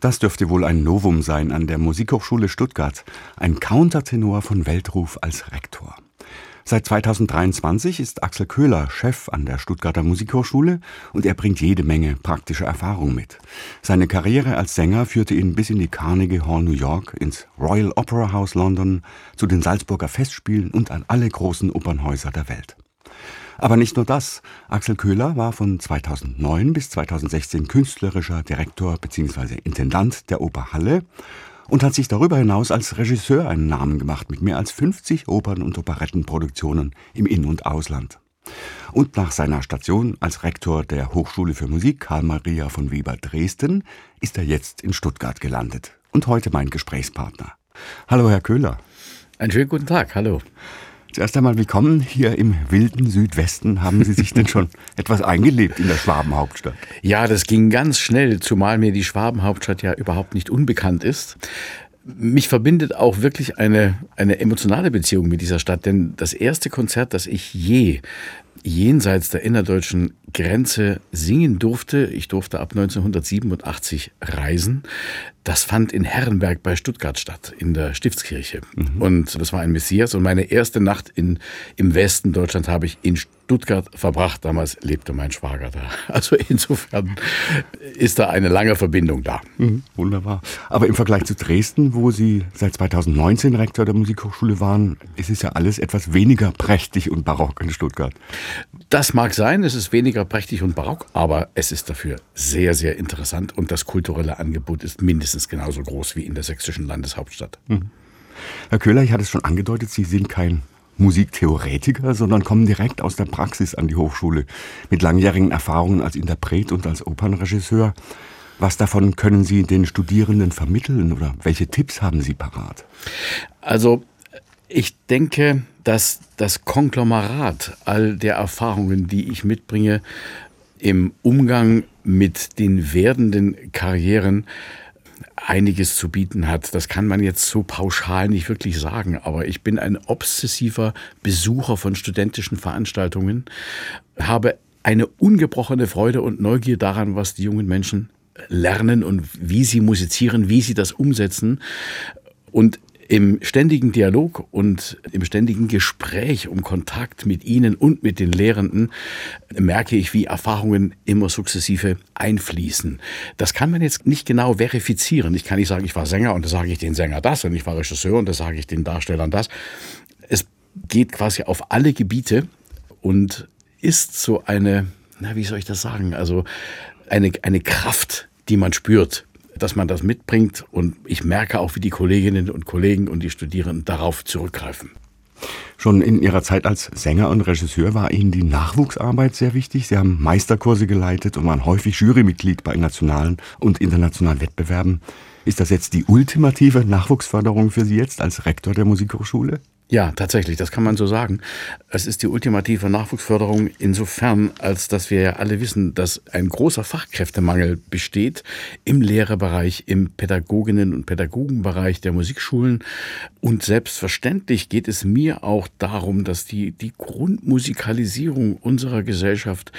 Das dürfte wohl ein Novum sein an der Musikhochschule Stuttgart. Ein Countertenor von Weltruf als Rektor. Seit 2023 ist Axel Köhler Chef an der Stuttgarter Musikhochschule und er bringt jede Menge praktische Erfahrung mit. Seine Karriere als Sänger führte ihn bis in die Carnegie Hall New York, ins Royal Opera House London, zu den Salzburger Festspielen und an alle großen Opernhäuser der Welt. Aber nicht nur das. Axel Köhler war von 2009 bis 2016 künstlerischer Direktor bzw. Intendant der Oper Halle und hat sich darüber hinaus als Regisseur einen Namen gemacht mit mehr als 50 Opern- und Operettenproduktionen im In- und Ausland. Und nach seiner Station als Rektor der Hochschule für Musik Karl Maria von Weber Dresden ist er jetzt in Stuttgart gelandet und heute mein Gesprächspartner. Hallo, Herr Köhler. Einen schönen guten Tag, hallo. Zuerst einmal willkommen hier im wilden Südwesten. Haben Sie sich denn schon etwas eingelebt in der Schwabenhauptstadt? Ja, das ging ganz schnell, zumal mir die Schwabenhauptstadt ja überhaupt nicht unbekannt ist. Mich verbindet auch wirklich eine, eine emotionale Beziehung mit dieser Stadt, denn das erste Konzert, das ich je jenseits der innerdeutschen Grenze singen durfte. Ich durfte ab 1987 reisen. Das fand in Herrenberg bei Stuttgart statt, in der Stiftskirche. Mhm. Und das war ein Messias. Und meine erste Nacht in, im Westen Deutschlands habe ich in Stuttgart verbracht. Damals lebte mein Schwager da. Also insofern ist da eine lange Verbindung da. Mhm, wunderbar. Aber im Vergleich zu Dresden, wo Sie seit 2019 Rektor der Musikhochschule waren, ist es ja alles etwas weniger prächtig und barock in Stuttgart. Das mag sein, es ist weniger prächtig und barock, aber es ist dafür sehr, sehr interessant und das kulturelle Angebot ist mindestens genauso groß wie in der sächsischen Landeshauptstadt. Mhm. Herr Köhler, ich hatte es schon angedeutet, Sie sind kein Musiktheoretiker, sondern kommen direkt aus der Praxis an die Hochschule mit langjährigen Erfahrungen als Interpret und als Opernregisseur. Was davon können Sie den Studierenden vermitteln oder welche Tipps haben Sie parat? Also ich denke, dass das Konglomerat all der Erfahrungen, die ich mitbringe, im Umgang mit den werdenden Karrieren einiges zu bieten hat. Das kann man jetzt so pauschal nicht wirklich sagen, aber ich bin ein obsessiver Besucher von studentischen Veranstaltungen, habe eine ungebrochene Freude und Neugier daran, was die jungen Menschen lernen und wie sie musizieren, wie sie das umsetzen. Und im ständigen Dialog und im ständigen Gespräch um Kontakt mit Ihnen und mit den Lehrenden merke ich, wie Erfahrungen immer sukzessive einfließen. Das kann man jetzt nicht genau verifizieren. Ich kann nicht sagen, ich war Sänger und da sage ich den Sänger das und ich war Regisseur und da sage ich den Darstellern das. Es geht quasi auf alle Gebiete und ist so eine, na, wie soll ich das sagen? Also eine, eine Kraft, die man spürt dass man das mitbringt. Und ich merke auch, wie die Kolleginnen und Kollegen und die Studierenden darauf zurückgreifen. Schon in Ihrer Zeit als Sänger und Regisseur war Ihnen die Nachwuchsarbeit sehr wichtig. Sie haben Meisterkurse geleitet und waren häufig Jurymitglied bei nationalen und internationalen Wettbewerben. Ist das jetzt die ultimative Nachwuchsförderung für Sie jetzt als Rektor der Musikhochschule? Ja, tatsächlich, das kann man so sagen. Es ist die ultimative Nachwuchsförderung insofern, als dass wir ja alle wissen, dass ein großer Fachkräftemangel besteht im Lehrerbereich, im Pädagoginnen- und Pädagogenbereich der Musikschulen. Und selbstverständlich geht es mir auch darum, dass die, die Grundmusikalisierung unserer Gesellschaft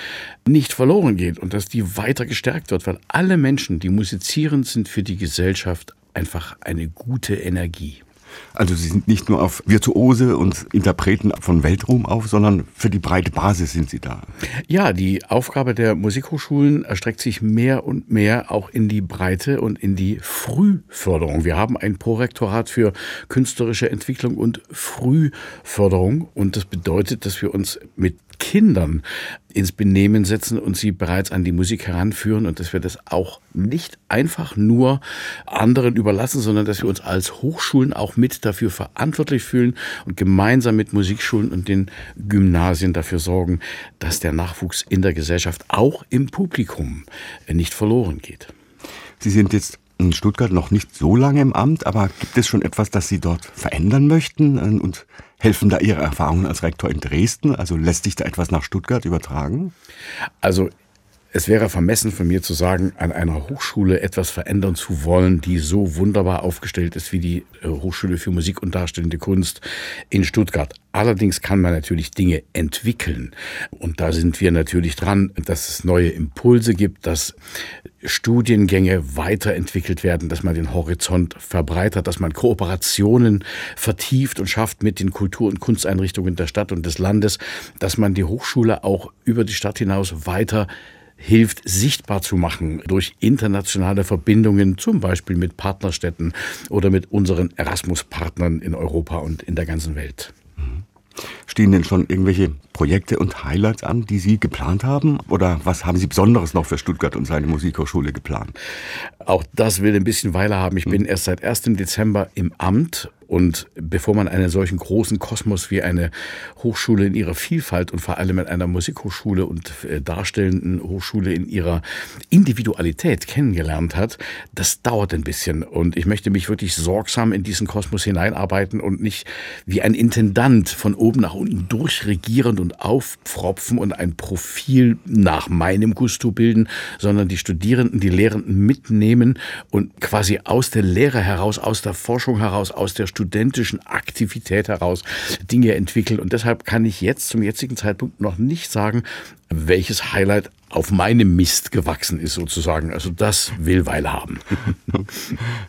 nicht verloren geht und dass die weiter gestärkt wird, weil alle Menschen, die musizieren, sind für die Gesellschaft einfach eine gute Energie. Also Sie sind nicht nur auf Virtuose und Interpreten von Weltruhm auf, sondern für die breite Basis sind Sie da. Ja, die Aufgabe der Musikhochschulen erstreckt sich mehr und mehr auch in die Breite und in die Frühförderung. Wir haben ein Prorektorat für künstlerische Entwicklung und Frühförderung und das bedeutet, dass wir uns mit Kindern ins Benehmen setzen und sie bereits an die Musik heranführen und dass wir das auch nicht einfach nur anderen überlassen, sondern dass wir uns als Hochschulen auch mit dafür verantwortlich fühlen und gemeinsam mit Musikschulen und den Gymnasien dafür sorgen, dass der Nachwuchs in der Gesellschaft auch im Publikum nicht verloren geht. Sie sind jetzt in Stuttgart noch nicht so lange im Amt, aber gibt es schon etwas, das Sie dort verändern möchten? Und helfen da Ihre Erfahrungen als Rektor in Dresden? Also lässt sich da etwas nach Stuttgart übertragen? Also es wäre vermessen von mir zu sagen, an einer Hochschule etwas verändern zu wollen, die so wunderbar aufgestellt ist wie die äh, Hochschule für Musik und Darstellende Kunst in Stuttgart. Allerdings kann man natürlich Dinge entwickeln. Und da sind wir natürlich dran, dass es neue Impulse gibt, dass Studiengänge weiterentwickelt werden, dass man den Horizont verbreitert, dass man Kooperationen vertieft und schafft mit den Kultur- und Kunsteinrichtungen der Stadt und des Landes, dass man die Hochschule auch über die Stadt hinaus weiter hilft, sichtbar zu machen durch internationale Verbindungen, zum Beispiel mit Partnerstädten oder mit unseren Erasmus-Partnern in Europa und in der ganzen Welt. Stehen denn schon irgendwelche Projekte und Highlights an, die Sie geplant haben? Oder was haben Sie Besonderes noch für Stuttgart und seine Musikhochschule geplant? Auch das will ein bisschen Weile haben. Ich bin erst seit 1. Dezember im Amt und bevor man einen solchen großen Kosmos wie eine Hochschule in ihrer Vielfalt und vor allem in einer Musikhochschule und äh, darstellenden Hochschule in ihrer Individualität kennengelernt hat, das dauert ein bisschen. Und ich möchte mich wirklich sorgsam in diesen Kosmos hineinarbeiten und nicht wie ein Intendant von oben nach unten durchregierend und aufpfropfen und ein Profil nach meinem Gusto bilden, sondern die Studierenden, die Lehrenden mitnehmen und quasi aus der Lehre heraus, aus der Forschung heraus, aus der studentischen Aktivität heraus Dinge entwickeln. Und deshalb kann ich jetzt zum jetzigen Zeitpunkt noch nicht sagen, welches Highlight auf meinem Mist gewachsen ist sozusagen. Also das will Weile haben.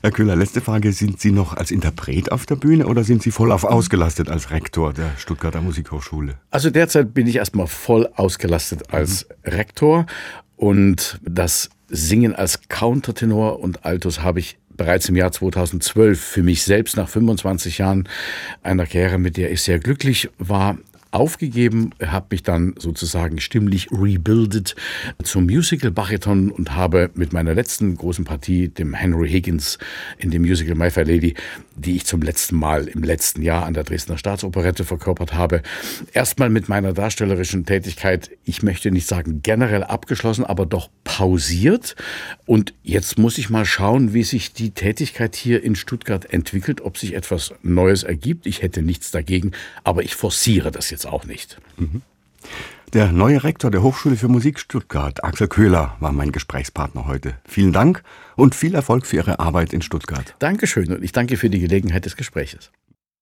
Herr Köhler, letzte Frage. Sind Sie noch als Interpret auf der Bühne oder sind Sie voll auf ausgelastet als Rektor der Stuttgarter Musikhochschule? Also derzeit bin ich erstmal voll ausgelastet als Rektor und das Singen als Countertenor und Altus habe ich bereits im Jahr 2012 für mich selbst nach 25 Jahren einer Karriere, mit der ich sehr glücklich war, aufgegeben, habe mich dann sozusagen stimmlich rebuildet zum Musical Bariton und habe mit meiner letzten großen Partie, dem Henry Higgins in dem Musical My Fair Lady, die ich zum letzten Mal im letzten Jahr an der Dresdner Staatsoperette verkörpert habe, erstmal mit meiner darstellerischen Tätigkeit, ich möchte nicht sagen generell abgeschlossen, aber doch pausiert. Und jetzt muss ich mal schauen, wie sich die Tätigkeit hier in Stuttgart entwickelt, ob sich etwas Neues ergibt. Ich hätte nichts dagegen, aber ich forciere das jetzt auch nicht. Mhm. Der neue Rektor der Hochschule für Musik Stuttgart, Axel Köhler, war mein Gesprächspartner heute. Vielen Dank und viel Erfolg für Ihre Arbeit in Stuttgart. Dankeschön und ich danke für die Gelegenheit des Gesprächs.